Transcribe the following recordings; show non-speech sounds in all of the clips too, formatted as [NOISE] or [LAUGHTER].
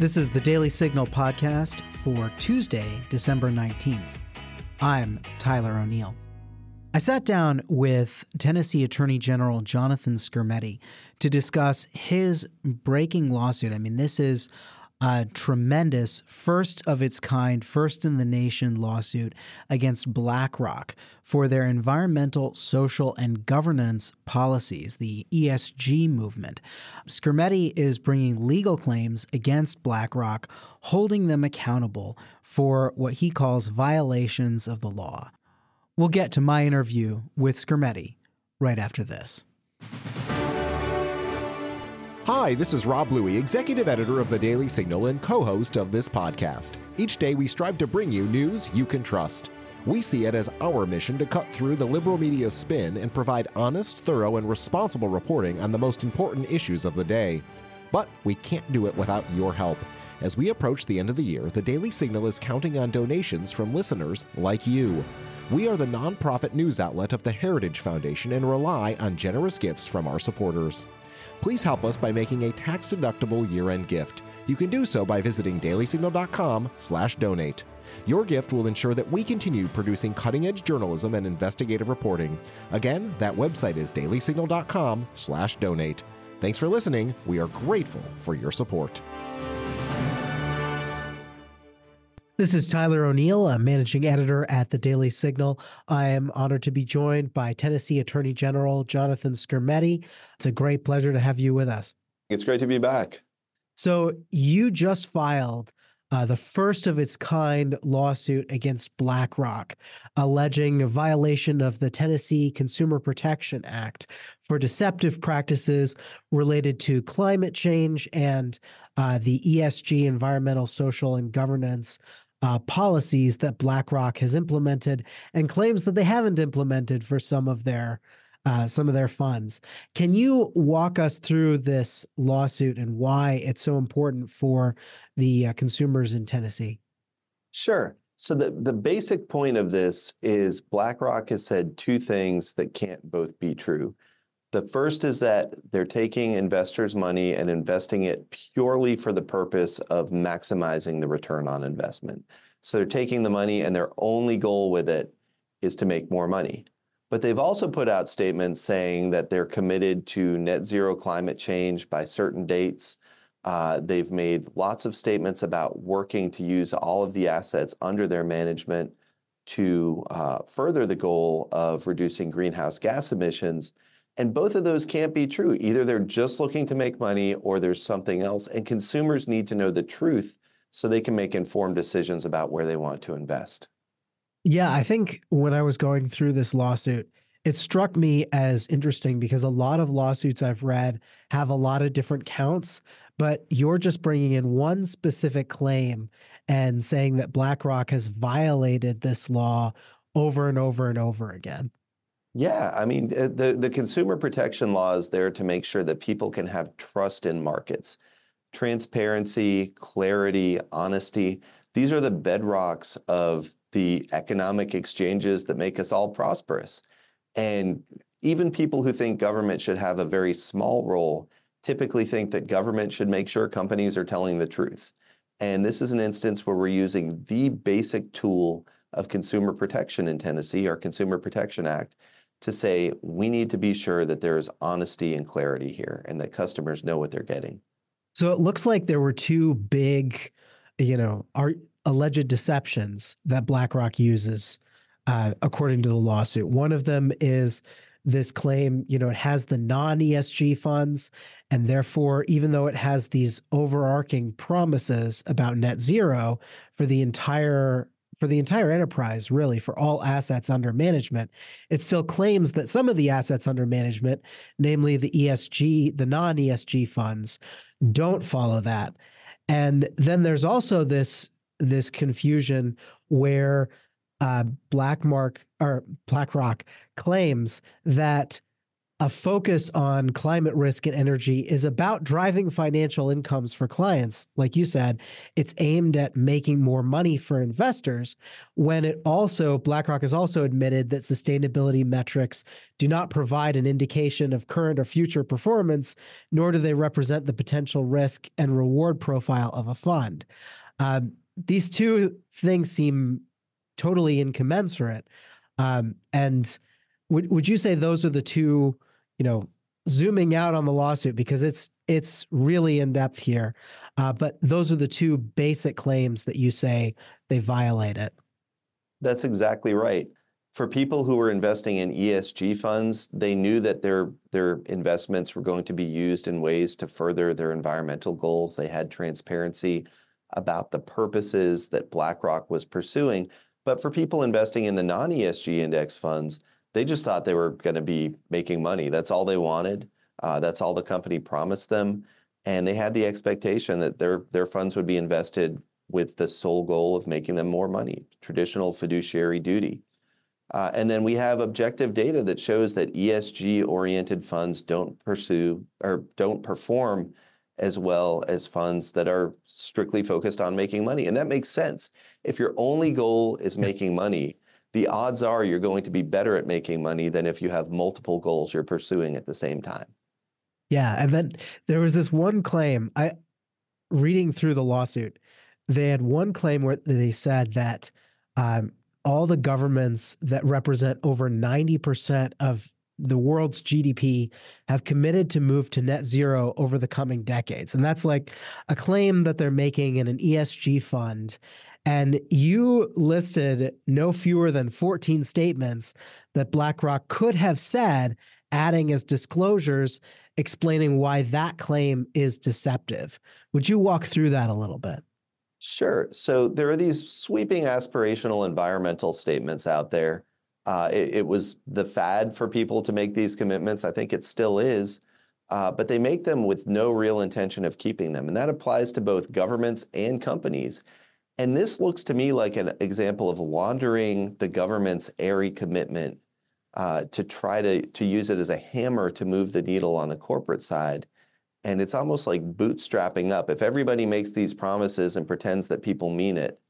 This is the Daily Signal podcast for Tuesday, December 19th. I'm Tyler O'Neil. I sat down with Tennessee Attorney General Jonathan Skrmetti to discuss his breaking lawsuit. I mean, this is a tremendous, first of its kind, first in the nation lawsuit against BlackRock for their environmental, social, and governance policies, the ESG movement. Skrmetti is bringing legal claims against BlackRock, holding them accountable for what he calls violations of the law. We'll get to my interview with Skrmetti right after this. Hi, this is Rob Bluey, executive editor of the Daily Signal and co host of this podcast. Each day we strive to bring you news you can trust. We see it as our mission to cut through the liberal media spin and provide honest, thorough, and responsible reporting on the most important issues of the day. But we can't do it without your help. As we approach the end of the year, the Daily Signal is counting on donations from listeners like you. We are the nonprofit news outlet of the Heritage Foundation and rely on generous gifts from our supporters please help us by making a tax-deductible year-end gift. You can do so by visiting dailysignal.com/donate. Your gift will ensure that we continue producing cutting-edge journalism and investigative reporting. Again, that website is dailysignal.com/donate. Thanks for listening. We are grateful for your support. This is Tyler O'Neil, a managing editor at the Daily Signal. I am honored to be joined by Tennessee Attorney General Jonathan Skrmetti. It's a great pleasure to have you with us. It's great to be back. So, you just filed uh, the first of its kind lawsuit against BlackRock, alleging a violation of the Tennessee Consumer Protection Act for deceptive practices related to climate change and uh, the ESG, environmental, social, and governance uh, policies that BlackRock has implemented and claims that they haven't implemented for some of their uh, some of their funds. Can you walk us through this lawsuit and why it's so important for the uh, consumers in Tennessee? Sure. So the, the basic point of this is BlackRock has said two things that can't both be true. The first is that they're taking investors' money and investing it purely for the purpose of maximizing the return on investment. So they're taking the money and their only goal with it is to make more money. But they've also put out statements saying that they're committed to net zero climate change by certain dates. Uh, they've made lots of statements about working to use all of the assets under their management to uh, further the goal of reducing greenhouse gas emissions. And both of those can't be true. Either they're just looking to make money or there's something else. And consumers need to know the truth so they can make informed decisions about where they want to invest. Yeah, I think when I was going through this lawsuit, it struck me as interesting because a lot of lawsuits I've read have a lot of different counts, but you're just bringing in one specific claim and saying that BlackRock has violated this law over and over and over again. Yeah, I mean, uh, the, the consumer protection law is there to make sure that people can have trust in markets. Transparency, clarity, honesty, these are the bedrocks of the economic exchanges that make us all prosperous. And even people who think government should have a very small role typically think that government should make sure companies are telling the truth. And this is an instance where we're using the basic tool of consumer protection in Tennessee, our Consumer Protection Act, to say we need to be sure that there's honesty and clarity here and that customers know what they're getting. So it looks like there were two big, you know, are alleged deceptions that BlackRock uses, uh, according to the lawsuit. One of them is this claim, you know, it has the non ESG funds, and therefore, even though it has these overarching promises about net zero for the entire for the entire enterprise, really, for all assets under management, it still claims that some of the assets under management, namely the ESG, the non ESG funds, don't follow that. And then there's also this this confusion where uh, Blackmark or BlackRock claims that a focus on climate risk and energy is about driving financial incomes for clients. Like you said, it's aimed at making more money for investors. When it also, BlackRock has also admitted that sustainability metrics do not provide an indication of current or future performance, nor do they represent the potential risk and reward profile of a fund. Um, these two things seem totally incommensurate. Um, and would would you say those are the two you know, zooming out on the lawsuit because it's it's really in depth here. Uh, but those are the two basic claims that you say they violate it. That's exactly right. For people who were investing in ESG funds, they knew that their their investments were going to be used in ways to further their environmental goals. They had transparency about the purposes that BlackRock was pursuing. But for people investing in the non-ESG index funds, they just thought they were going to be making money. That's all they wanted. Uh, that's all the company promised them, and they had the expectation that their their funds would be invested with the sole goal of making them more money. Traditional fiduciary duty. Uh, and then we have objective data that shows that ESG-oriented funds don't pursue or don't perform as well as funds that are strictly focused on making money. And that makes sense. If your only goal is making money, the odds are you're going to be better at making money than if you have multiple goals you're pursuing at the same time. Yeah, and then there was this one claim. I reading through the lawsuit, they had one claim where they said that um, all the governments that represent over ninety percent of the world's GDP have committed to move to net zero over the coming decades. And that's like a claim that they're making in an ESG fund. And you listed no fewer than 14 statements that BlackRock could have said, adding as disclosures, explaining why that claim is deceptive. Would you walk through that a little bit? Sure. So there are these sweeping aspirational environmental statements out there. Uh, it, it, was the fad for people to make these commitments. I think it still is. Uh, but they make them with no real intention of keeping them. And that applies to both governments and companies. And this looks to me like an example of laundering the government's airy commitment uh, to try to, to use it as a hammer to move the needle on the corporate side. And it's almost like bootstrapping up. If everybody makes these promises and pretends that people mean it,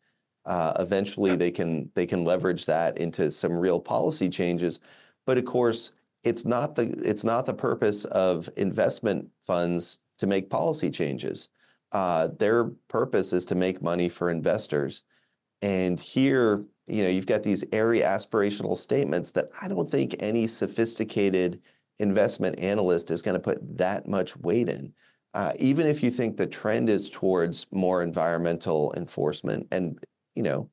uh, eventually they can they can leverage that into some real policy changes. But of course, it's not the it's not the purpose of investment funds to make policy changes uh, their purpose is to make money for investors. And here, you know, you've got these airy aspirational statements that I don't think any sophisticated investment analyst is going to put that much weight in. Uh, even if you think the trend is towards more environmental enforcement, and you know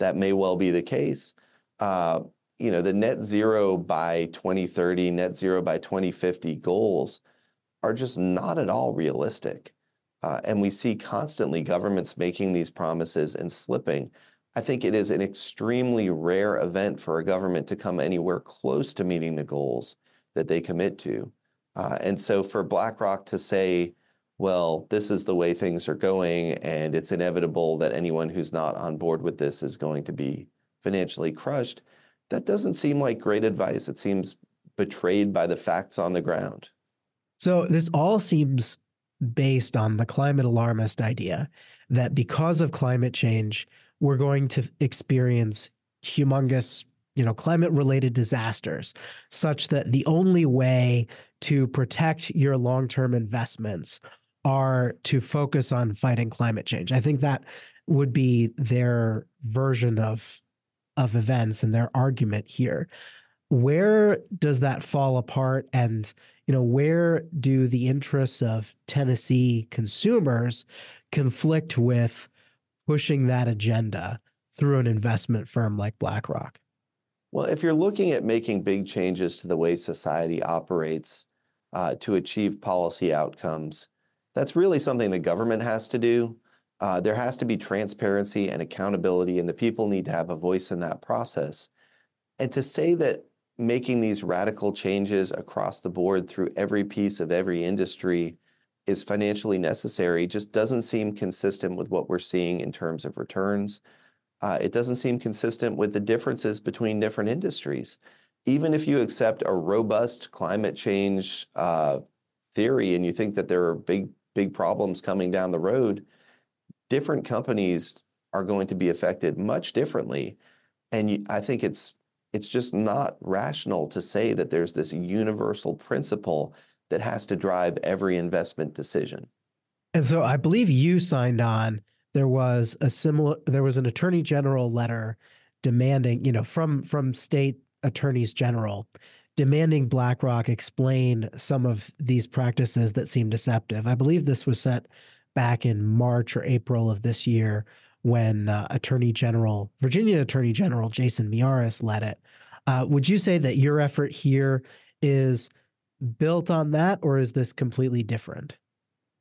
that may well be the case. Uh, you know, the net zero by 2030, net zero by 2050 goals are just not at all realistic. Uh, and we see constantly governments making these promises and slipping. I think it is an extremely rare event for a government to come anywhere close to meeting the goals that they commit to. Uh, and so for BlackRock to say, well, this is the way things are going, and it's inevitable that anyone who's not on board with this is going to be financially crushed, that doesn't seem like great advice. It seems betrayed by the facts on the ground. So this all seems based on the climate alarmist idea that because of climate change, we're going to experience humongous, you know, climate related disasters, such that the only way to protect your long term investments are to focus on fighting climate change. I think that would be their version of of events and their argument here. Where does that fall apart and you know, where do the interests of Tennessee consumers conflict with pushing that agenda through an investment firm like BlackRock? Well, if you're looking at making big changes to the way society operates uh, to achieve policy outcomes, that's really something the government has to do. Uh, there has to be transparency and accountability, and the people need to have a voice in that process. And to say that making these radical changes across the board through every piece of every industry is financially necessary just doesn't seem consistent with what we're seeing in terms of returns. Uh, it doesn't seem consistent with the differences between different industries. even if you accept a robust climate change uh, theory and you think that there are big, big problems coming down the road, different companies are going to be affected much differently. And you, I think it's it's just not rational to say that there's this universal principle that has to drive every investment decision. And so I believe you signed on. There was a similar there was an attorney general letter demanding, you know, from from state attorneys general demanding BlackRock explain some of these practices that seem deceptive. I believe this was set back in March or April of this year when uh, Attorney General, Virginia Attorney General Jason Miyares led it. Uh, would you say that your effort here is built on that, or is this completely different?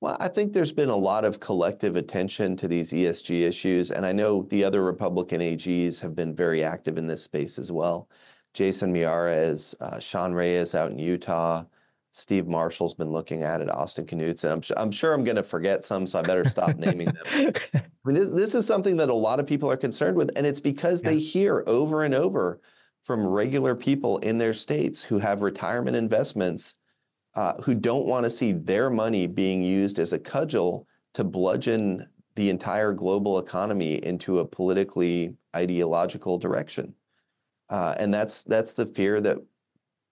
Well, I think there's been a lot of collective attention to these ESG issues, and I know the other Republican AGs have been very active in this space as well. Jason Miyares, uh, Sean Reyes out in Utah, Steve Marshall's been looking at it, Austin Knudsen. I'm, I'm sure I'm going to forget some, so I better stop naming them. [LAUGHS] I mean, this, this is something that a lot of people are concerned with, and it's because yeah. they hear over and over from regular people in their states who have retirement investments uh, who don't want to see their money being used as a cudgel to bludgeon the entire global economy into a politically ideological direction. Uh, and that's that's the fear that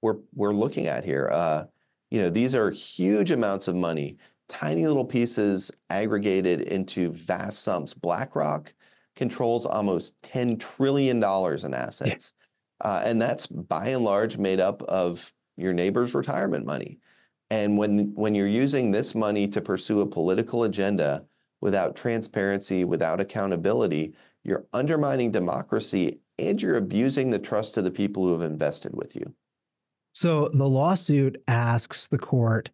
we're we're looking at here. Uh, you know, these are huge amounts of money, tiny little pieces aggregated into vast sums. BlackRock controls almost $10 trillion in assets. Uh, and that's by and large made up of your neighbor's retirement money. And when, when you're using this money to pursue a political agenda without transparency, without accountability, you're undermining democracy and you're abusing the trust of the people who have invested with you. So the lawsuit asks the court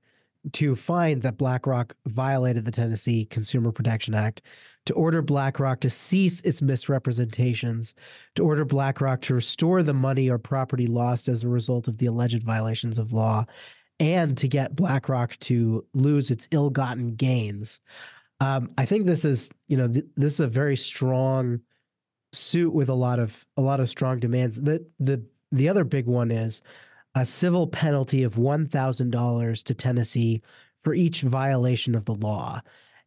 to find that BlackRock violated the Tennessee Consumer Protection Act, to order BlackRock to cease its misrepresentations, to order BlackRock to restore the money or property lost as a result of the alleged violations of law, and to get BlackRock to lose its ill-gotten gains. Um, I think this is, you know, th- this is a very strong suit with a lot of a lot of strong demands. The the the other big one is a civil penalty of $1,000 to Tennessee for each violation of the law.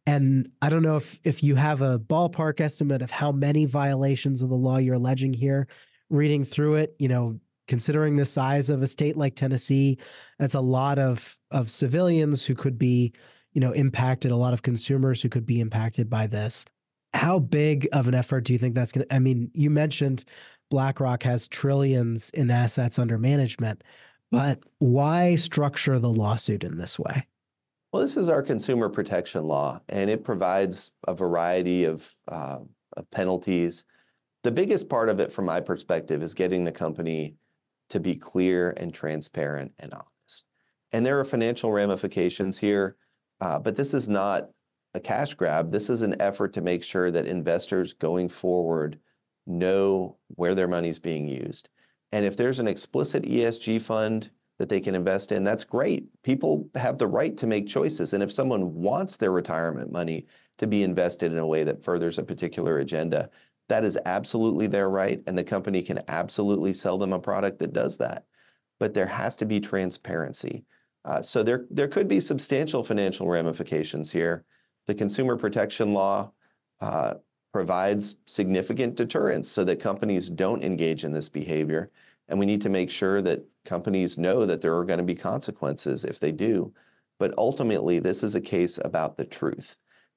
And I don't know if if you have a ballpark estimate of how many violations of the law you're alleging here. Reading through it, you know, considering the size of a state like Tennessee, that's a lot of of civilians who could be, you know, impacted, a lot of consumers who could be impacted by this. How big of an effort do you think that's going to I mean, you mentioned BlackRock has trillions in assets under management. But why structure the lawsuit in this way? Well, this is our consumer protection law, and it provides a variety of, uh, of penalties. The biggest part of it, from my perspective, is getting the company to be clear and transparent and honest. And there are financial ramifications here, uh, but this is not a cash grab. This is an effort to make sure that investors going forward know where their money is being used. And if there's an explicit ESG fund that they can invest in, that's great. People have the right to make choices. And if someone wants their retirement money to be invested in a way that furthers a particular agenda, that is absolutely their right. And the company can absolutely sell them a product that does that. But there has to be transparency. Uh, so there, there could be substantial financial ramifications here. The consumer protection law uh, provides significant deterrence so that companies don't engage in this behavior. And we need to make sure that companies know that there are going to be consequences if they do. But ultimately, this is a case about the truth.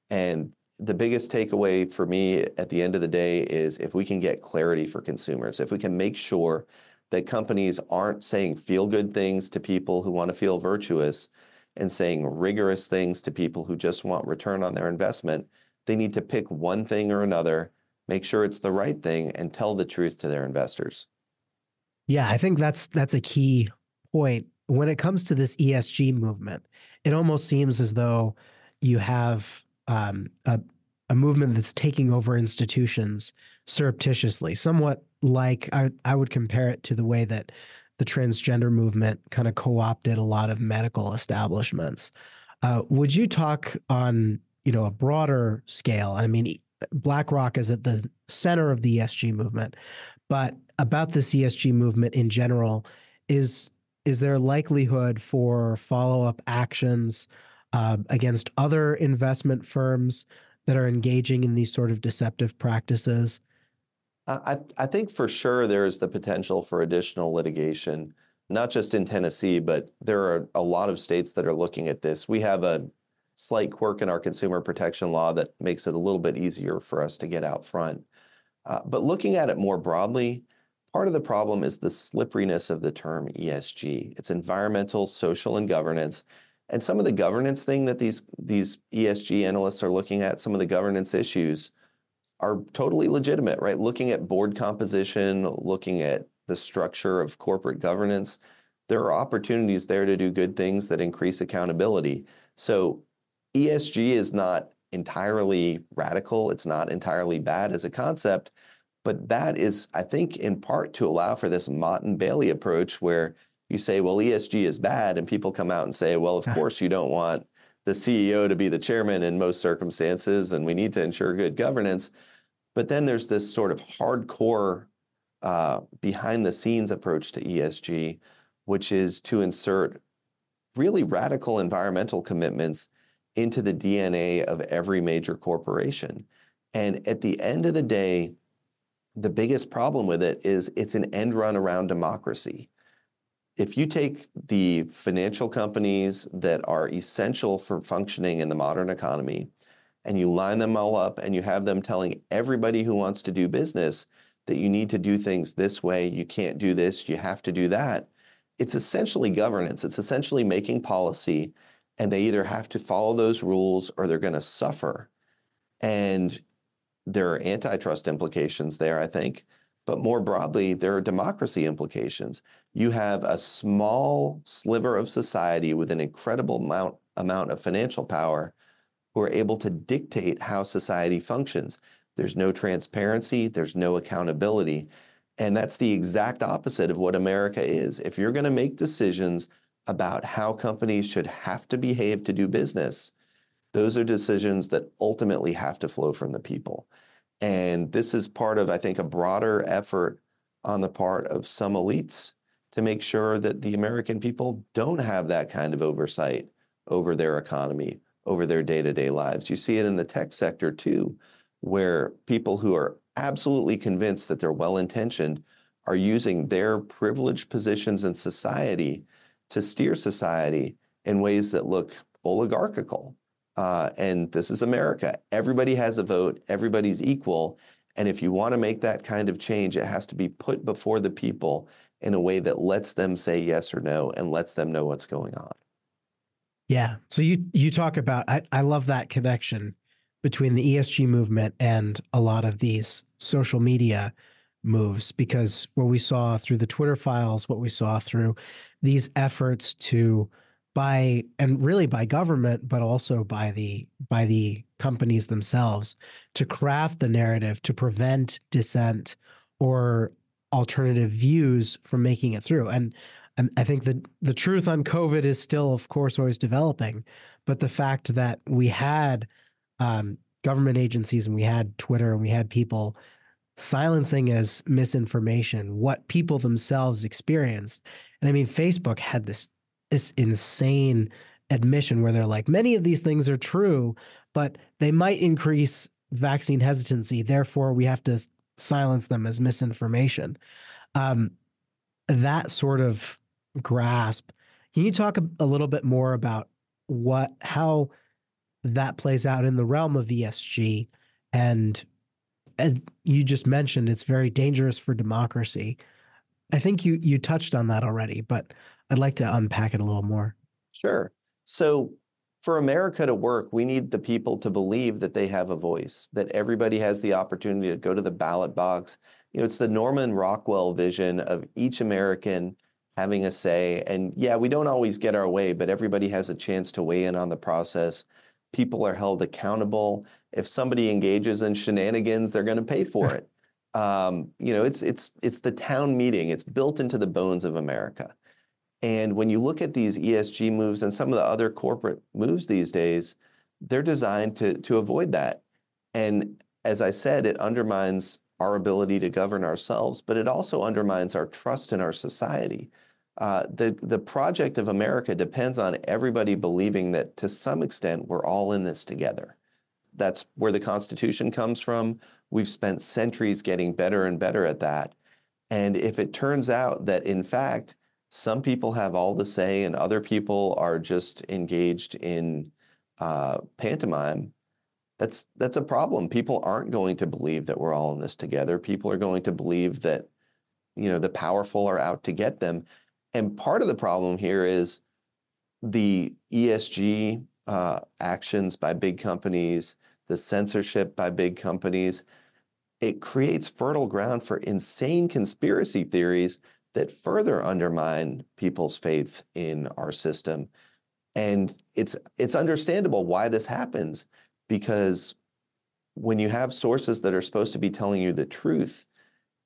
And the biggest takeaway for me at the end of the day is if we can get clarity for consumers, if we can make sure that companies aren't saying feel good things to people who want to feel virtuous and saying rigorous things to people who just want return on their investment, they need to pick one thing or another, make sure it's the right thing, and tell the truth to their investors. Yeah, I think that's that's a key point. When it comes to this ESG movement, it almost seems as though you have um, a, a movement that's taking over institutions surreptitiously, somewhat like I, I would compare it to the way that the transgender movement kind of co-opted a lot of medical establishments. Uh, would you talk on you know a broader scale i mean blackrock is at the center of the esg movement but about the esg movement in general is is there likelihood for follow up actions uh, against other investment firms that are engaging in these sort of deceptive practices? I, I think for sure there is the potential for additional litigation, not just in Tennessee, but there are a lot of states that are looking at this. We have a slight quirk in our consumer protection law that makes it a little bit easier for us to get out front. Uh, but looking at it more broadly, part of the problem is the slipperiness of the term ESG. It's environmental, social, and governance. And some of the governance thing that these, these ESG analysts are looking at, some of the governance issues, are totally legitimate, right? Looking at board composition, looking at the structure of corporate governance, there are opportunities there to do good things that increase accountability. So ESG is not entirely radical, it's not entirely bad as a concept, but that is, I think, in part to allow for this Motte and Bailey approach where you say, well, ESG is bad, and people come out and say, well, of [LAUGHS] course you don't want the CEO to be the chairman in most circumstances, and we need to ensure good governance. But then there's this sort of hardcore uh, behind the scenes approach to ESG, which is to insert really radical environmental commitments into the DNA of every major corporation. And at the end of the day, the biggest problem with it is it's an end run around democracy if you take the financial companies that are essential for functioning in the modern economy and you line them all up and you have them telling everybody who wants to do business that you need to do things this way, you can't do this, you have to do that. It's essentially governance. It's essentially making policy, and they either have to follow those rules or they're going to suffer. And there are antitrust implications there, I think. But more broadly, there are democracy implications. You have a small sliver of society with an incredible amount, amount of financial power who are able to dictate how society functions. There's no transparency, there's no accountability. And that's the exact opposite of what America is. If you're going to make decisions about how companies should have to behave to do business, those are decisions that ultimately have to flow from the people. And this is part of, I think, a broader effort on the part of some elites to make sure that the American people don't have that kind of oversight over their economy, over their day to day lives. You see it in the tech sector too, where people who are absolutely convinced that they're well intentioned are using their privileged positions in society to steer society in ways that look oligarchical. Uh, and this is America. Everybody has a vote, everybody's equal. And if you want to make that kind of change, it has to be put before the people in a way that lets them say yes or no and lets them know what's going on. Yeah. So you you talk about I, I love that connection between the ESG movement and a lot of these social media moves because what we saw through the Twitter files, what we saw through these efforts to by and really by government but also by the by the companies themselves to craft the narrative to prevent dissent or alternative views from making it through and and I think that the truth on COVID is still, of course, always developing. But the fact that we had um, government agencies and we had Twitter and we had people silencing as misinformation what people themselves experienced. And I mean, Facebook had this this insane admission where they're like, many of these things are true, but they might increase vaccine hesitancy. Therefore, we have to silence them as misinformation. Um, that sort of grasp. Can you talk a, a little bit more about what how that plays out in the realm of ESG and and you just mentioned it's very dangerous for democracy. I think you you touched on that already, but I'd like to unpack it a little more. Sure. So, for America to work, we need the people to believe that they have a voice, that everybody has the opportunity to go to the ballot box. You know, it's the Norman Rockwell vision of each American having a say. And yeah, we don't always get our way, but everybody has a chance to weigh in on the process. People are held accountable. If somebody engages in shenanigans, they're going to pay for [LAUGHS] it. Um, you know, it's it's it's the town meeting. It's built into the bones of America. And when you look at these ESG moves and some of the other corporate moves these days, they're designed to, to avoid that. And as I said, it undermines our ability to govern ourselves, but it also undermines our trust in our society. Uh, the the project of America depends on everybody believing that to some extent we're all in this together. That's where the Constitution comes from. We've spent centuries getting better and better at that. And if it turns out that in fact some people have all the say and other people are just engaged in uh, pantomime, that's that's a problem. People aren't going to believe that we're all in this together. People are going to believe that you know the powerful are out to get them. And part of the problem here is the ESG uh, actions by big companies, the censorship by big companies. It creates fertile ground for insane conspiracy theories that further undermine people's faith in our system. And it's it's understandable why this happens because when you have sources that are supposed to be telling you the truth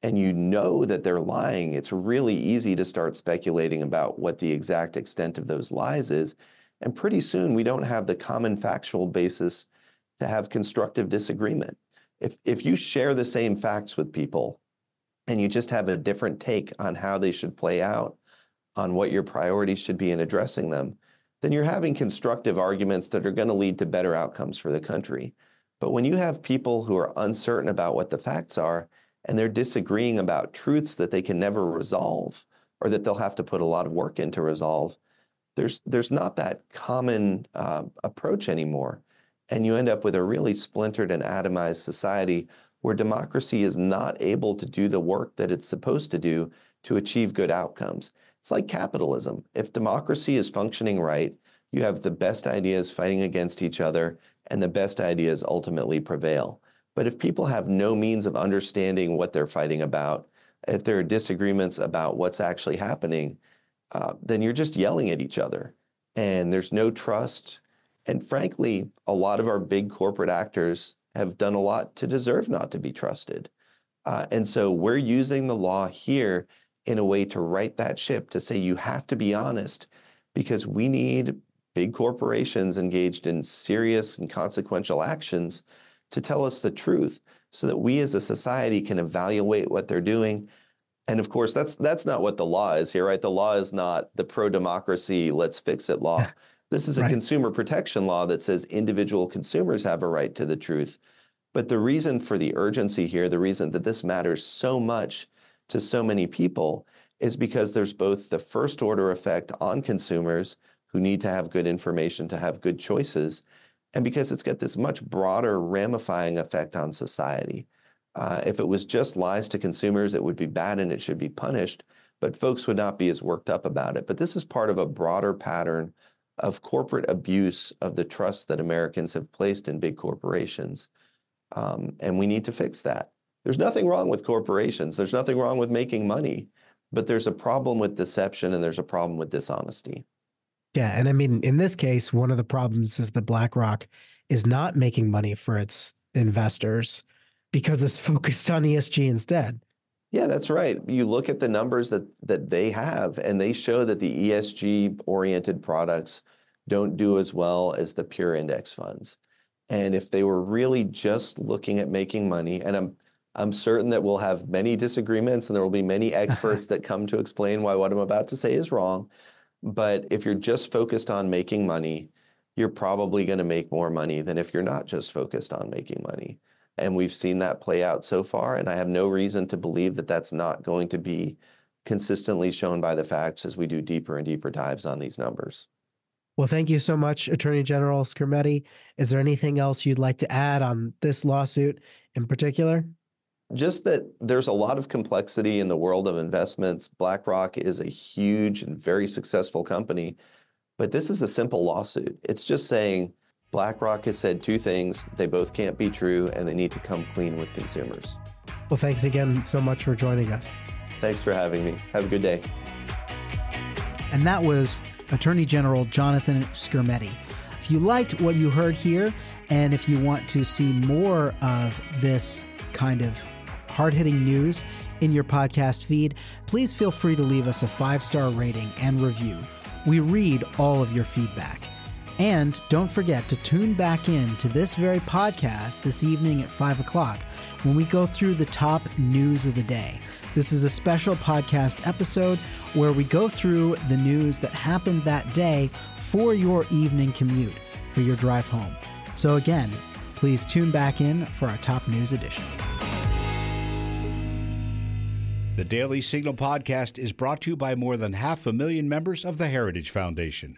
and you know that they're lying, it's really easy to start speculating about what the exact extent of those lies is. And pretty soon we don't have the common factual basis to have constructive disagreement. If, if you share the same facts with people and you just have a different take on how they should play out, on what your priorities should be in addressing them, then you're having constructive arguments that are going to lead to better outcomes for the country. But when you have people who are uncertain about what the facts are, and they're disagreeing about truths that they can never resolve or that they'll have to put a lot of work into resolve, there's there's not that common uh, approach anymore, and you end up with a really splintered and atomized society where democracy is not able to do the work that it's supposed to do to achieve good outcomes. It's like capitalism. If democracy is functioning right, you have the best ideas fighting against each other, and the best ideas ultimately prevail. But if people have no means of understanding what they're fighting about, if there are disagreements about what's actually happening, uh, then you're just yelling at each other. And there's no trust. And frankly, a lot of our big corporate actors have done a lot to deserve not to be trusted. Uh, and so we're using the law here in a way to right that ship, to say you have to be honest, because we need big corporations engaged in serious and consequential actions to tell us the truth so that we as a society can evaluate what they're doing. And of course, that's that's not what the law is here, right? The law is not the pro-democracy, let's fix it law. This is a right. consumer protection law that says individual consumers have a right to the truth. But the reason for the urgency here, the reason that this matters so much to so many people is because there's both the first order effect on consumers who need to have good information to have good choices, and because it's got this much broader ramifying effect on society. Uh, if it was just lies to consumers, it would be bad and it should be punished, but folks would not be as worked up about it. But this is part of a broader pattern of corporate abuse of the trust that Americans have placed in big corporations. Um, and we need to fix that. There's nothing wrong with corporations, there's nothing wrong with making money, but there's a problem with deception and there's a problem with dishonesty. Yeah. And I mean, in this case, one of the problems is that BlackRock is not making money for its investors because it's [LAUGHS] focused on ESG instead. Yeah, that's right. You look at the numbers that that they have, and they show that the ESG oriented products don't do as well as the pure index funds. And if they were really just looking at making money, and I'm I'm certain that we'll have many disagreements and there will be many [LAUGHS] experts that come to explain why what I'm about to say is wrong. But if you're just focused on making money, you're probably going to make more money than if you're not just focused on making money. And we've seen that play out so far. And I have no reason to believe that that's not going to be consistently shown by the facts as we do deeper and deeper dives on these numbers. Well, thank you so much, Attorney General Skrmetti. Is there anything else you'd like to add on this lawsuit in particular? just that there's a lot of complexity in the world of investments. BlackRock is a huge and very successful company, but this is a simple lawsuit. It's just saying BlackRock has said two things, they both can't be true, and they need to come clean with consumers. Well, thanks again so much for joining us. Thanks for having me. Have a good day. And that was Attorney General Jonathan Skrmetti. If you liked what you heard here, and if you want to see more of this kind of hard hitting news in your podcast feed, please feel free to leave us a five star rating and review. We read all of your feedback. And don't forget to tune back in to this very podcast this evening at 5 o'clock when we go through the top news of the day. This is a special podcast episode where we go through the news that happened that day for your evening commute, for your drive home. So, again, please tune back in for our top news edition. The Daily Signal podcast is brought to you by more than half a million members of the Heritage Foundation.